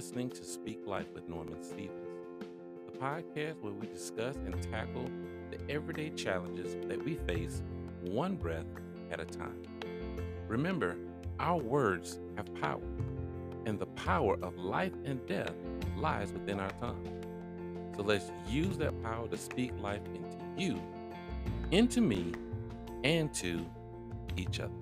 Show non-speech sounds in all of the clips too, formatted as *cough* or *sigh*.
listening to Speak Life with Norman Stevens, the podcast where we discuss and tackle the everyday challenges that we face one breath at a time. Remember, our words have power, and the power of life and death lies within our tongue. So let's use that power to speak life into you, into me, and to each other.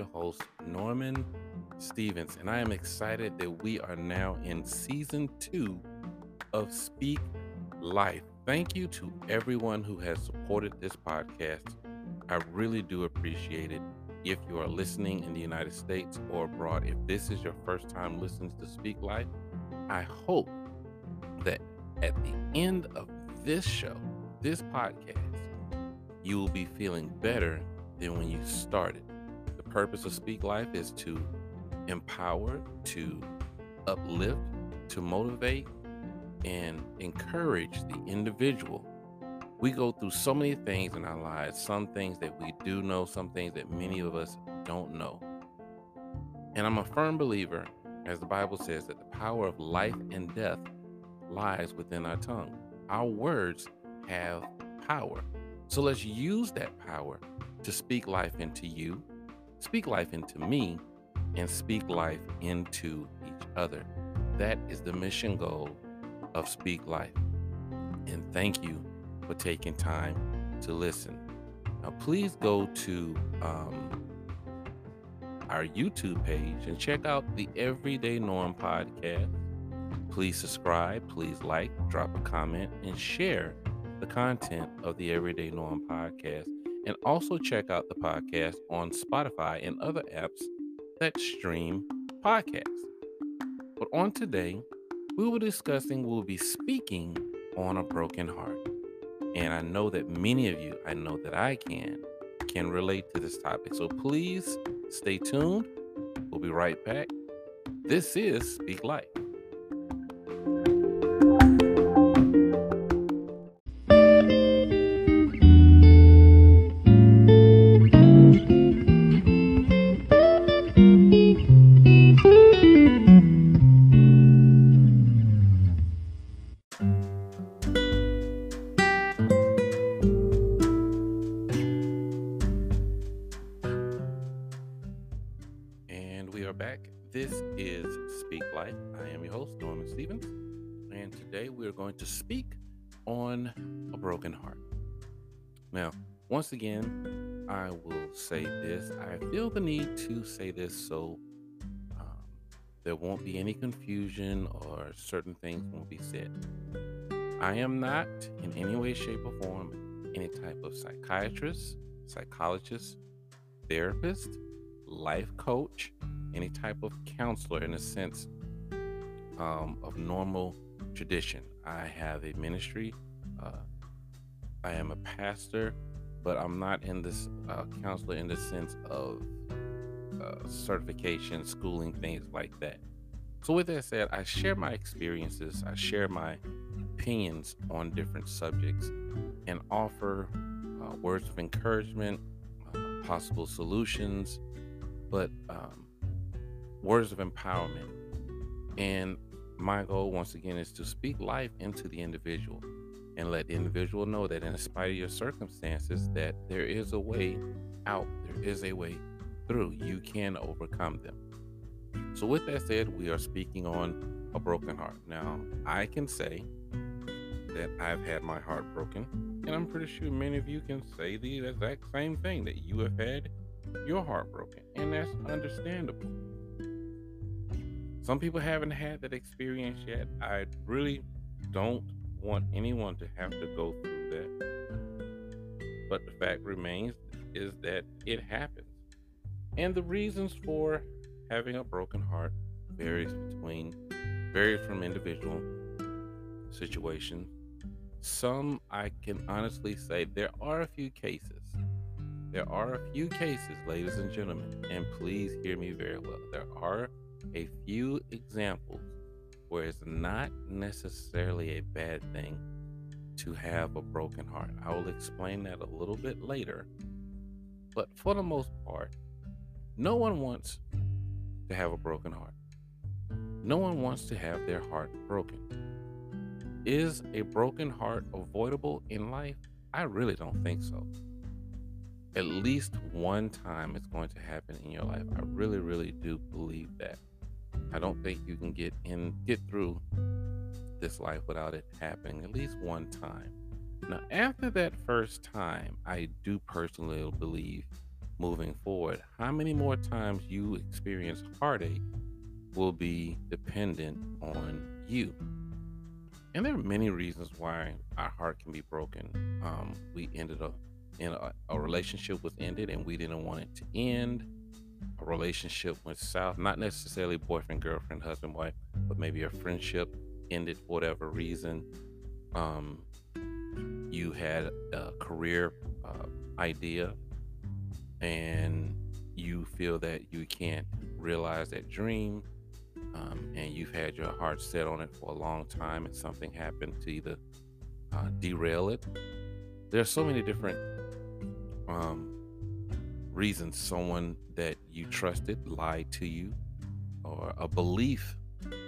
Your host, Norman Stevens, and I am excited that we are now in season two of Speak Life. Thank you to everyone who has supported this podcast. I really do appreciate it. If you are listening in the United States or abroad, if this is your first time listening to Speak Life, I hope that at the end of this show, this podcast, you will be feeling better than when you started. Purpose of Speak Life is to empower, to uplift, to motivate, and encourage the individual. We go through so many things in our lives, some things that we do know, some things that many of us don't know. And I'm a firm believer, as the Bible says, that the power of life and death lies within our tongue. Our words have power. So let's use that power to speak life into you, speak life into me, and speak life into each other. That is the mission goal of Speak Life. And thank you for taking time to listen. Now, please go to um, our YouTube page and check out the Everyday Norm podcast. Please subscribe, please like, drop a comment, and share the content of the Everyday Norm podcast. And also check out the podcast on Spotify and other apps that stream podcasts. But on today, we will be discussing, we'll be speaking on a broken heart. And I know that many of you, I know that I can, can relate to this topic. So please stay tuned. We'll be right back. This is Speak Life. On a broken heart. Now, once again, I will say this. I feel the need to say this so um, there won't be any confusion or certain things won't be said. I am not in any way, shape, or form any type of psychiatrist, psychologist, therapist, life coach, any type of counselor in a sense um, of normal tradition. I have a ministry. Uh, I am a pastor, but I'm not in this uh, counselor in the sense of uh, certification, schooling, things like that. So, with that said, I share my experiences, I share my opinions on different subjects, and offer uh, words of encouragement, uh, possible solutions, but um, words of empowerment. And my goal, once again, is to speak life into the individual and let the mm-hmm. individual know that in spite of your circumstances, that there is a way out, there is a way through. You can overcome them. So, with that said, we are speaking on a broken heart. Now, I can say that I've had my heart broken, and I'm pretty sure many of you can say the exact same thing that you have had your heart broken, and that's understandable. Some people haven't had that experience yet. I really don't want anyone to have to go through that. But the fact remains is that it happens. And the reasons for having a broken heart varies between varies from individual situation. Some I can honestly say there are a few cases there are a few cases, ladies and gentlemen, and please hear me very well. There are a few examples where it's not necessarily a bad thing to have a broken heart. I will explain that a little bit later. But for the most part, no one wants to have a broken heart. No one wants to have their heart broken. Is a broken heart avoidable in life? I really don't think so. At least one time it's going to happen in your life. I really, really do believe that. I don't think you can get in, get through this life without it happening at least one time. Now, after that first time, I do personally believe moving forward, how many more times you experience heartache will be dependent on you. And there are many reasons why our heart can be broken. Um, we ended up in a, a relationship was ended and we didn't want it to end. A relationship went south, not necessarily boyfriend, girlfriend, husband, wife, but maybe a friendship ended for whatever reason. Um, you had a career uh, idea and you feel that you can't realize that dream um, and you've had your heart set on it for a long time and something happened to either uh, derail it there are so many different um, reasons someone that you trusted lied to you or a belief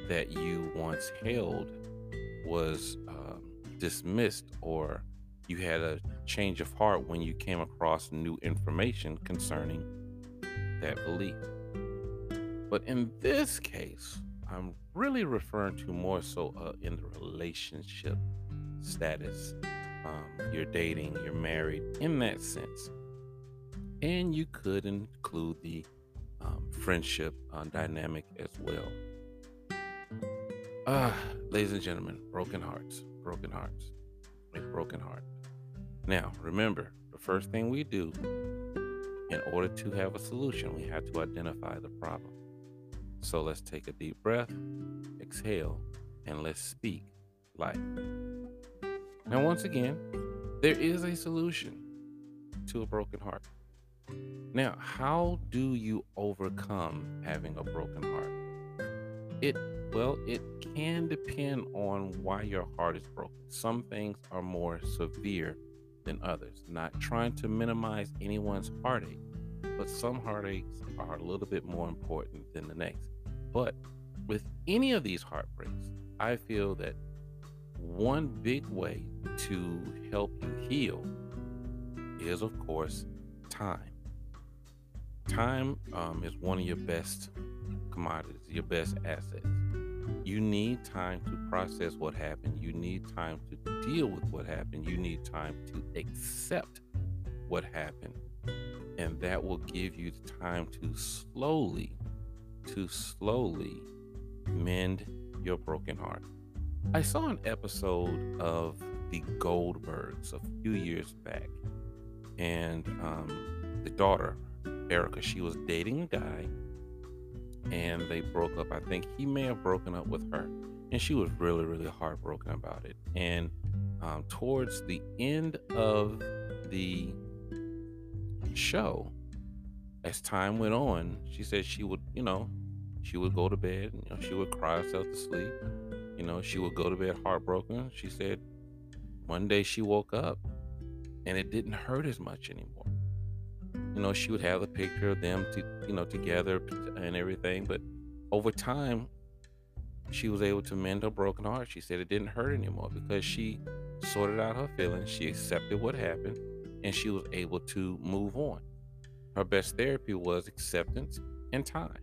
that you once held was um, dismissed or you had a change of heart when you came across new information concerning that belief. But in this case, I'm really referring to more so uh, in the relationship status. Um, you're dating, you're married, in that sense. And you could include the um, friendship uh, dynamic as well. Ah, ladies and gentlemen, broken hearts, broken hearts, a broken heart. Now, remember, the first thing we do in order to have a solution, we have to identify the problem. So let's take a deep breath, exhale, and let's speak life. Now, once again, there is a solution to a broken heart. Now, how do you overcome having a broken heart? It well, it can depend on why your heart is broken. Some things are more severe than others, not trying to minimize anyone's heartache, but some heartaches are a little bit more important than the next. But with any of these heartbreaks, I feel that one big way to help you heal is, of course, time. Time um, is one of your best commodities, your best assets. You need time to process what happened. You need time to deal with what happened. You need time to accept what happened. And that will give you the time to slowly, to slowly mend your broken heart. I saw an episode of The Goldbergs a few years back, and um, the daughter, Erica, she was dating a guy and they broke up. I think he may have broken up with her, and she was really, really heartbroken about it. And um, towards the end of the show, as time went on, she said she would, you know, she would go to bed, you know, she would cry herself to sleep. You know, she would go to bed heartbroken. She said one day she woke up and it didn't hurt as much anymore you know, she would have a picture of them, to, you know, together and everything. But over time, she was able to mend her broken heart. She said it didn't hurt anymore because she sorted out her feelings. She accepted what happened, and she was able to move on. Her best therapy was acceptance and time.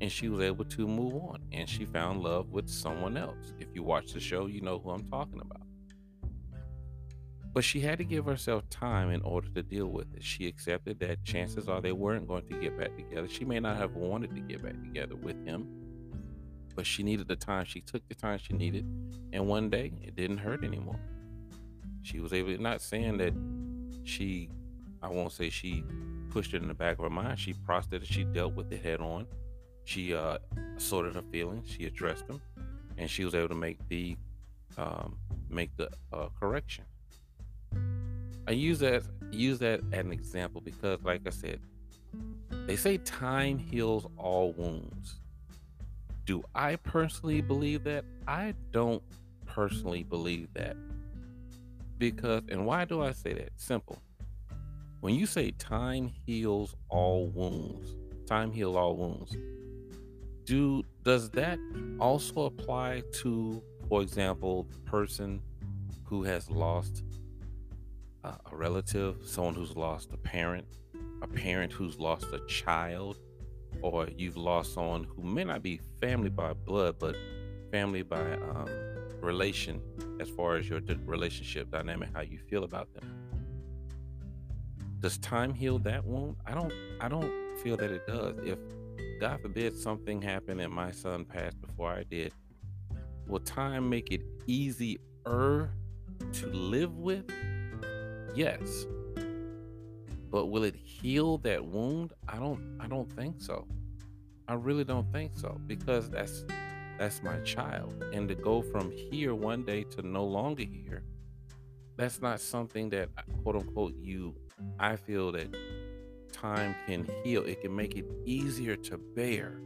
And she was able to move on, and she found love with someone else. If you watch the show, you know who I'm talking about. But she had to give herself time in order to deal with it. She accepted that chances are they weren't going to get back together. She may not have wanted to get back together with him, but she needed the time. She took the time she needed, and one day it didn't hurt anymore. She was able, to, not saying that she, I won't say she pushed it in the back of her mind. She processed it, she dealt with it head on. She uh, sorted her feelings, she addressed them, and she was able to make the um, make the uh, correction. I use that use that as an example because, like I said, they say time heals all wounds. Do I personally believe that? I don't personally believe that. Because, and why do I say that? Simple. When you say time heals all wounds, time heals all wounds, do does that also apply to, for example, the person who has lost uh, a relative, someone who's lost a parent, a parent who's lost a child, or you've lost someone who may not be family by blood, but family by um, relation, as far as your relationship dynamic, how you feel about them. Does time heal that wound? I don't. I don't feel that it does. If God forbid something happened and my son passed before I did, will time make it easier to live with? Yes. But will it heal that wound? I don't I don't think so. I really don't think so because that's that's my child and to go from here one day to no longer here that's not something that uh, quote unquote you I feel that time can heal. It can make it easier to bear.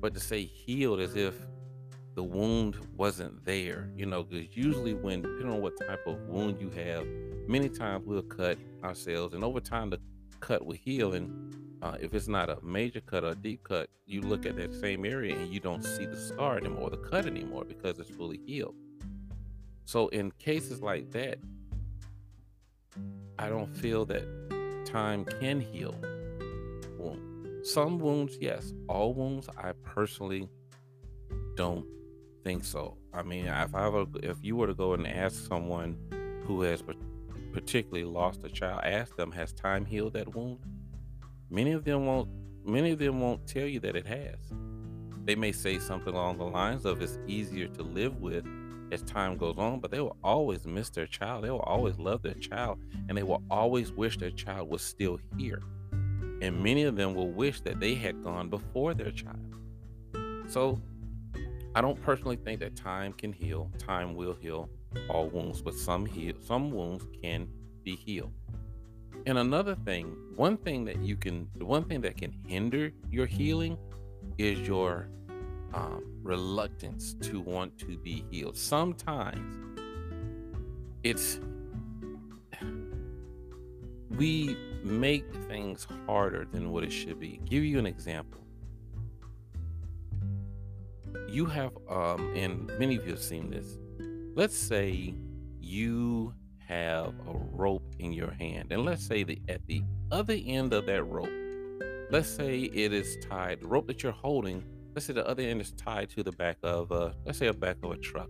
But to say healed as if the wound wasn't there, you know, because usually when depending on what type of wound you have, many times we'll cut ourselves, and over time the cut will heal. And uh, if it's not a major cut or a deep cut, you look at that same area and you don't see the scar anymore, the cut anymore, because it's fully healed. So in cases like that, I don't feel that time can heal wounds. Some wounds, yes. All wounds, I personally don't think so. I mean, if I were, if you were to go and ask someone who has particularly lost a child, ask them, has time healed that wound? Many of them won't. Many of them won't tell you that it has. They may say something along the lines of it's easier to live with as time goes on, but they will always miss their child. They will always love their child, and they will always wish their child was still here. And many of them will wish that they had gone before their child. So I don't personally think that time can heal. Time will heal all wounds, but some heal some wounds can be healed. And another thing, one thing that you can one thing that can hinder your healing is your um, reluctance to want to be healed. Sometimes it's we make things harder than what it should be. Give you an example. You have, um, and many of you have seen this. Let's say you have a rope in your hand, and let's say that at the other end of that rope, let's say it is tied. The rope that you're holding let's say the other end is tied to the back of a let's say a back of a truck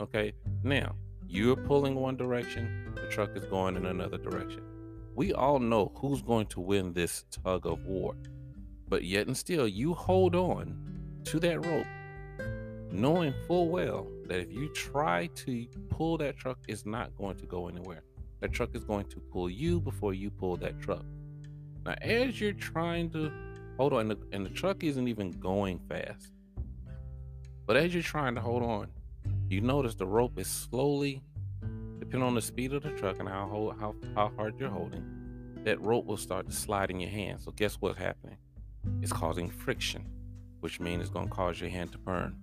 okay now you're pulling one direction the truck is going in another direction we all know who's going to win this tug of war but yet and still you hold on to that rope knowing full well that if you try to pull that truck it's not going to go anywhere that truck is going to pull you before you pull that truck now as you're trying to hold on, and the, and the truck isn't even going fast. But as you're trying to hold on, you notice the rope is slowly, depending on the speed of the truck and how hold, how how hard you're holding, that rope will start to slide in your hand. So guess what's happening? It's causing friction, which means it's going to cause your hand to burn.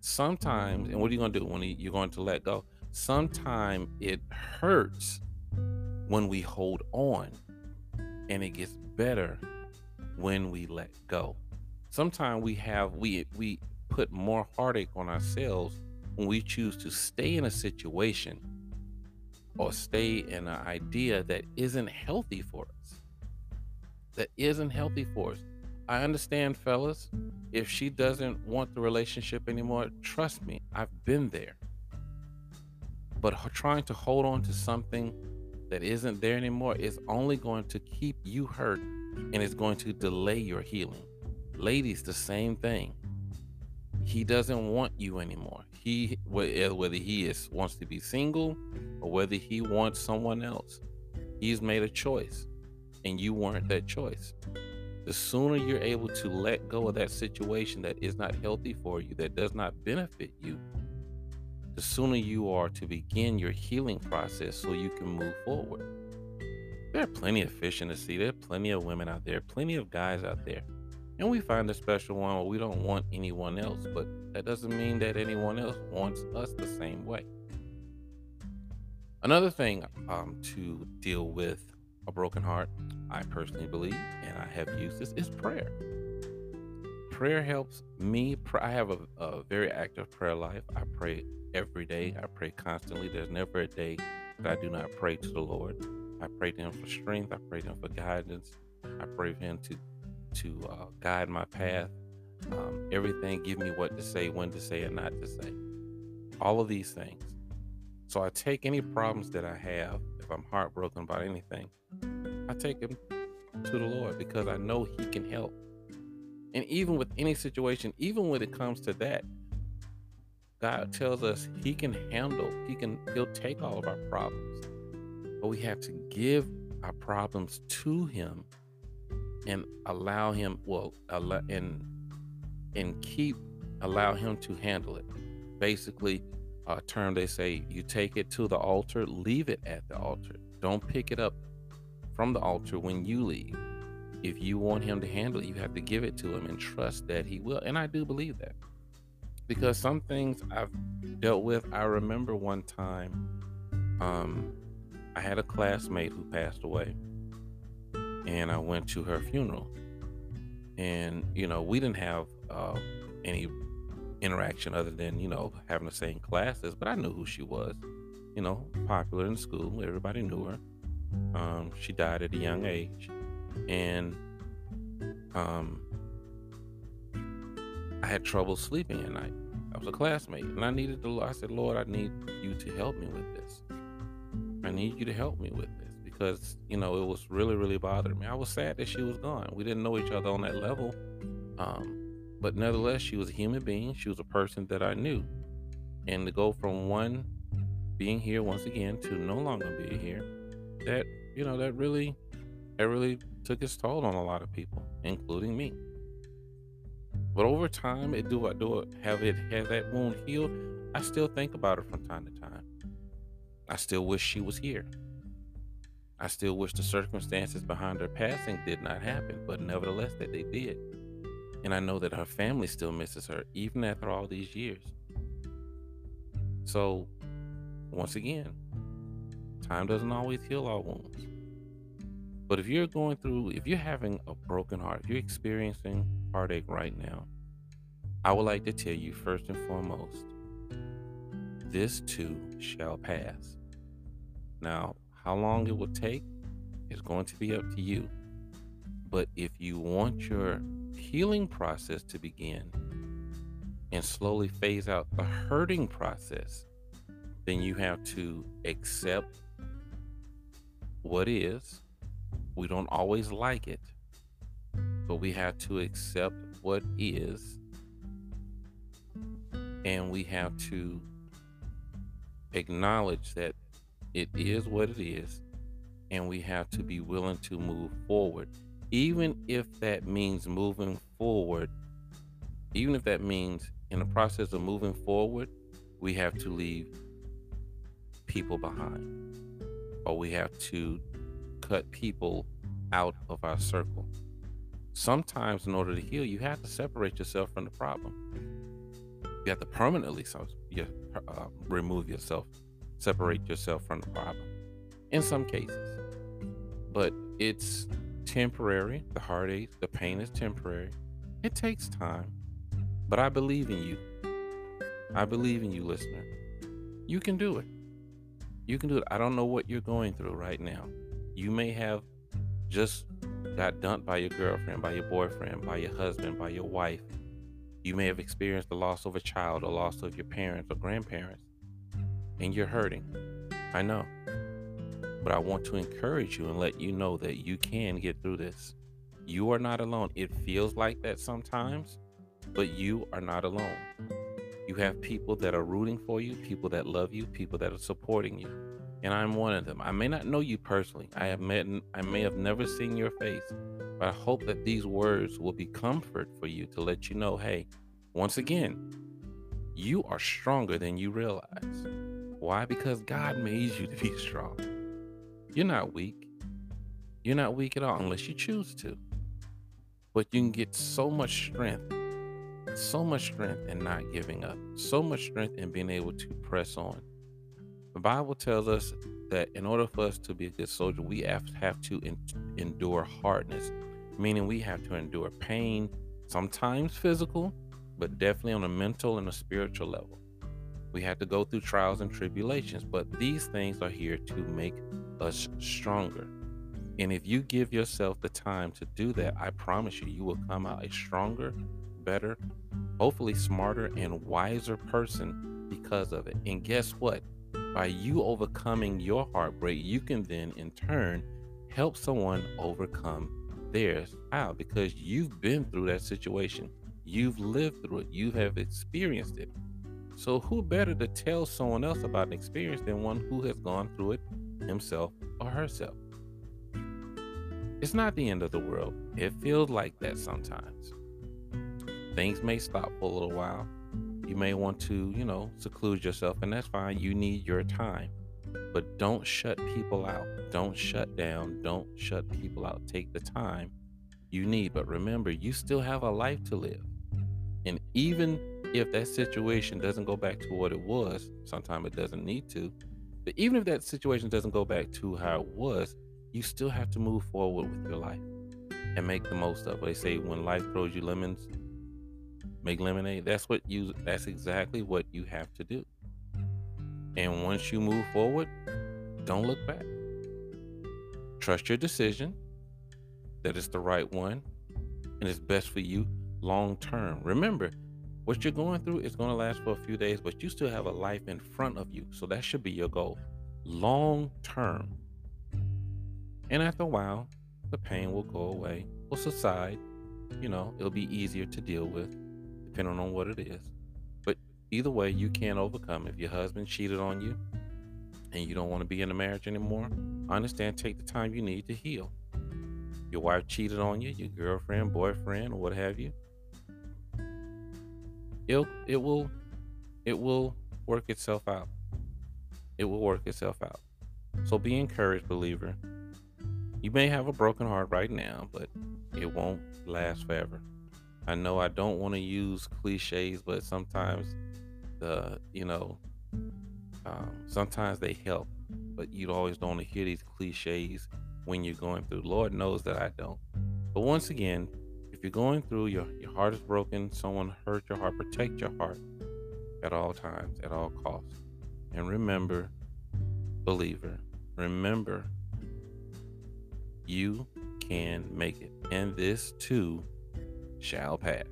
Sometimes, and what are you going to do when you're going to let go? Sometimes it hurts when we hold on, and it gets better when we let go. Sometimes we have we we put more heartache on ourselves when we choose to stay in a situation or stay in an idea that isn't healthy for us. That isn't healthy for us. I understand, fellas, if she doesn't want the relationship anymore, trust me, I've been there. But trying to hold on to something that isn't there anymore is only going to keep you hurt and it's going to delay your healing. Ladies, the same thing. He doesn't want you anymore. He uh, whether he is wants to be single or whether he wants someone else. He's made a choice and you weren't that choice. The sooner you're able to let go of that situation that is not healthy for you, that does not benefit you, the sooner you are to begin your healing process so you can move forward. There are plenty of fish in the sea. There are plenty of women out there, plenty of guys out there. and we find a special one where we don't want anyone else, but that doesn't mean that anyone else wants us the same way. Another thing um, to deal with a broken heart, I personally believe, and I have used this, is prayer. Prayer helps me. I have a, a very active prayer life. I pray every day. I pray constantly. There's never a day that I do not pray to the Lord. I pray to Him for strength. I pray to Him for guidance. I pray for Him to to uh, guide my path. Um, everything, give me what to say, when to say, and not to say. All of these things. So I take any problems that I have, I'm heartbroken about anything, I take him to the Lord because I know He can help. And even with any situation, even when it comes to that, God tells us He can handle, He can, He'll take all of our problems. But we have to give our problems to Him and allow him well allow, and and keep allow him to handle it basically a term they say you take it to the altar leave it at the altar. Don't pick it up from the altar when you leave. If you want him to handle it you have to give it to him and trust that he will. And i do believe that. Because some things i've dealt with i remember one time um, i had a classmate who passed away and I went to her funeral. And, you know, we didn't have uh, any interaction other than, you know, having the same classes, but I knew who she was. You know, popular in school, everybody knew her. Um, she died at a young age. And um, I had trouble sleeping at night. I was a classmate, and I needed to. I said, Lord, I need you to help me with this. I need you to help me with this because you know it was really really bothering me. I was sad that she was gone. We didn't know each other on that level, um, but nevertheless, she was a human being. She was a person that I knew, and to go from one being here once again to no longer being here, that you know that really, that really took its toll on a lot of people, including me. But over time, it do I do it have it have that wound healed? I still think about her from time to time. I still wish she was here. I still wish the circumstances behind her passing did not happen, but nevertheless that they did. And I know that her family still misses her even after all these years. So, once again, time doesn't always heal all wounds. But if you're going through, if you're having a broken heart, if you're experiencing heartache right now, I would like to tell you first and foremost, this too shall pass. Now, how long it will take is going to be up to you. But if you want your healing process to begin and slowly phase out the hurting process, then you have to accept what is. We don't always like it, but we have to accept what is. And we have to acknowledge that it is what it is, and we have to be willing to move forward, even if that means moving forward. Even if that means in the process of moving forward, we have to leave people behind, or we have to cut people out of our circle. Sometimes, in order to heal, you have to separate yourself from the problem. You have to permanently uh, remove yourself separate yourself from the problem in some cases. But it's temporary. The heartache, the pain is temporary. It takes time. But I believe in you. I believe in you, listener. You can do it. You can do it. I don't know what you're going through right now. You may have just got dumped by your girlfriend, by your boyfriend, by your husband, by your wife. You may have experienced the loss of a child, or loss of your parents or grandparents and you're hurting. I know. But I want to encourage you and let you know that you can get through this. You are not alone. It feels like that sometimes, but you are not alone. You have people that are rooting for you, people that love you, people that are supporting you. And I'm one of them. I may not know you personally. I have met I may have never seen your face, but I hope that these words will be comfort for you to let you know, hey, once again, you are stronger than you realize. Why? Because God made you to be *laughs* strong. You're not weak. You're not weak at all unless you choose to. but you can get so much strength, so much strength in not giving up, so much strength in being able to press on. The Bible tells us that in order for us to be a good soldier, we have, have to in, endure hardness, meaning we have to endure pain, sometimes physical, but definitely on a mental and a spiritual level. We have to go through trials and tribulations, but these things are here to make us stronger. And if you give yourself the time to do that, I promise you, you will come out a stronger, better, hopefully smarter, and wiser person because of it. And guess what? By you overcoming your heartbreak, you can then in turn help someone overcome theirs. How? Because you've been through that situation, you've lived through it, you have experienced it. So, who better to tell someone else about an experience than one who has gone through it himself or herself? It's not the end of the world. It feels like that sometimes. Things may stop for a little while. You may want to, you know, seclude yourself, and that's fine. You need your time. But don't shut people out. Don't shut down. Don't shut people out. Take the time you need. But remember, you still have a life to live. And even if that situation doesn't go back to what it was, sometimes it doesn't need to. But even if that situation doesn't go back to how it was, you still have to move forward with your life and make the most of it. They say when life throws you lemons, make lemonade. That's what you that's exactly what you have to do. And once you move forward, don't look back. Trust your decision that it's the right one and it's best for you long term. Remember, what you're going through is going to last for a few days, but you still have a life in front of you. So that should be your goal. Long term. And after a while, the pain will go away, will subside. You know, it'll be easier to deal with, depending on what it is. But either way, you can overcome. If your husband cheated on you and you don't want to be in a marriage anymore, I understand. Take the time you need to heal. Your wife cheated on you, your girlfriend, boyfriend, or what have you. It'll, it will, it will work itself out. It will work itself out. So be encouraged, believer. You may have a broken heart right now, but it won't last forever. I know I don't want to use cliches, but sometimes the you know um, sometimes they help, but you always don't want to hear these cliches when you're going through. Lord knows that I don't. But once again, if you're going through, your your heart is broken, someone hurt your heart, protect your heart at all times, at all costs. And remember, believer, remember you can make it. And this too shall pass.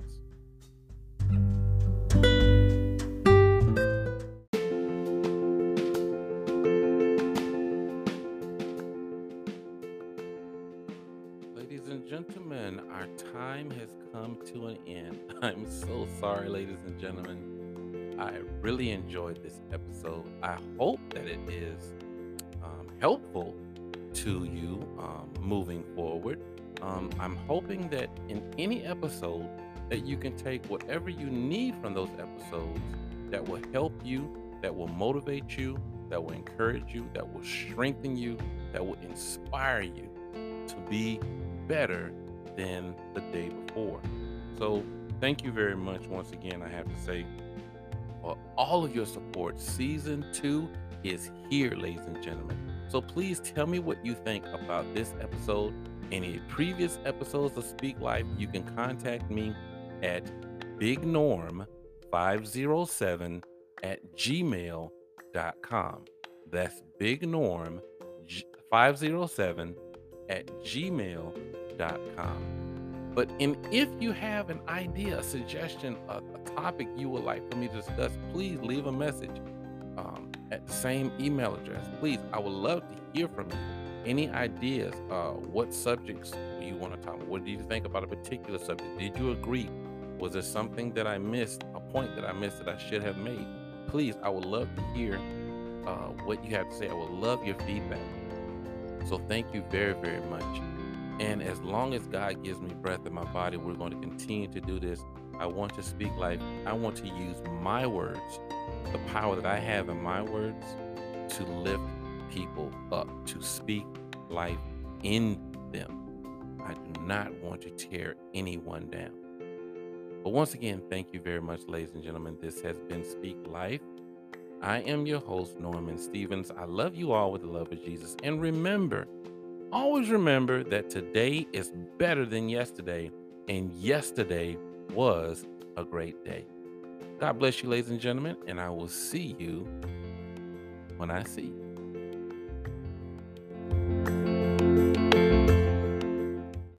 To an end. *laughs* I'm so sorry, ladies and gentlemen. I really enjoyed this episode. I hope that it is um, helpful to you um, moving forward. Um, I'm hoping that in any episode that you can take whatever you need from those episodes that will help you, that will motivate you, that will encourage you, that will strengthen you, that will inspire you to be better than the day before. So, thank you very much once again. I have to say for all of your support. Season two is here, ladies and gentlemen. So please tell me what you think about this episode. Any previous episodes of Speak Life, you can contact me at bignorm507 at gmail.com. That's bignorm507 at gmail.com. But in, if you have an idea, a suggestion, a, a topic you would like for me to discuss, please leave a message um, at the same email address. Please, I would love to hear from you. Any ideas? Uh, what subjects you want to talk about? What do you think about a particular subject? Did you agree? Was there something that I missed, a point that I missed that I should have made? Please, I would love to hear uh, what you have to say. I would love your feedback. So thank you very, very much. And as long as God gives me breath in my body, we're going to continue to do this. I want to speak life. I want to use my words, the power that I have in my words, to lift people up, to speak life in them. I do not want to tear anyone down. But once again, thank you very much, ladies and gentlemen. This has been Speak Life. I am your host, Norman Stevens. I love you all with the love of Jesus. And remember, always remember that today is better than yesterday, and yesterday was a great day. God bless you, ladies and gentlemen, and I will see you when I see you.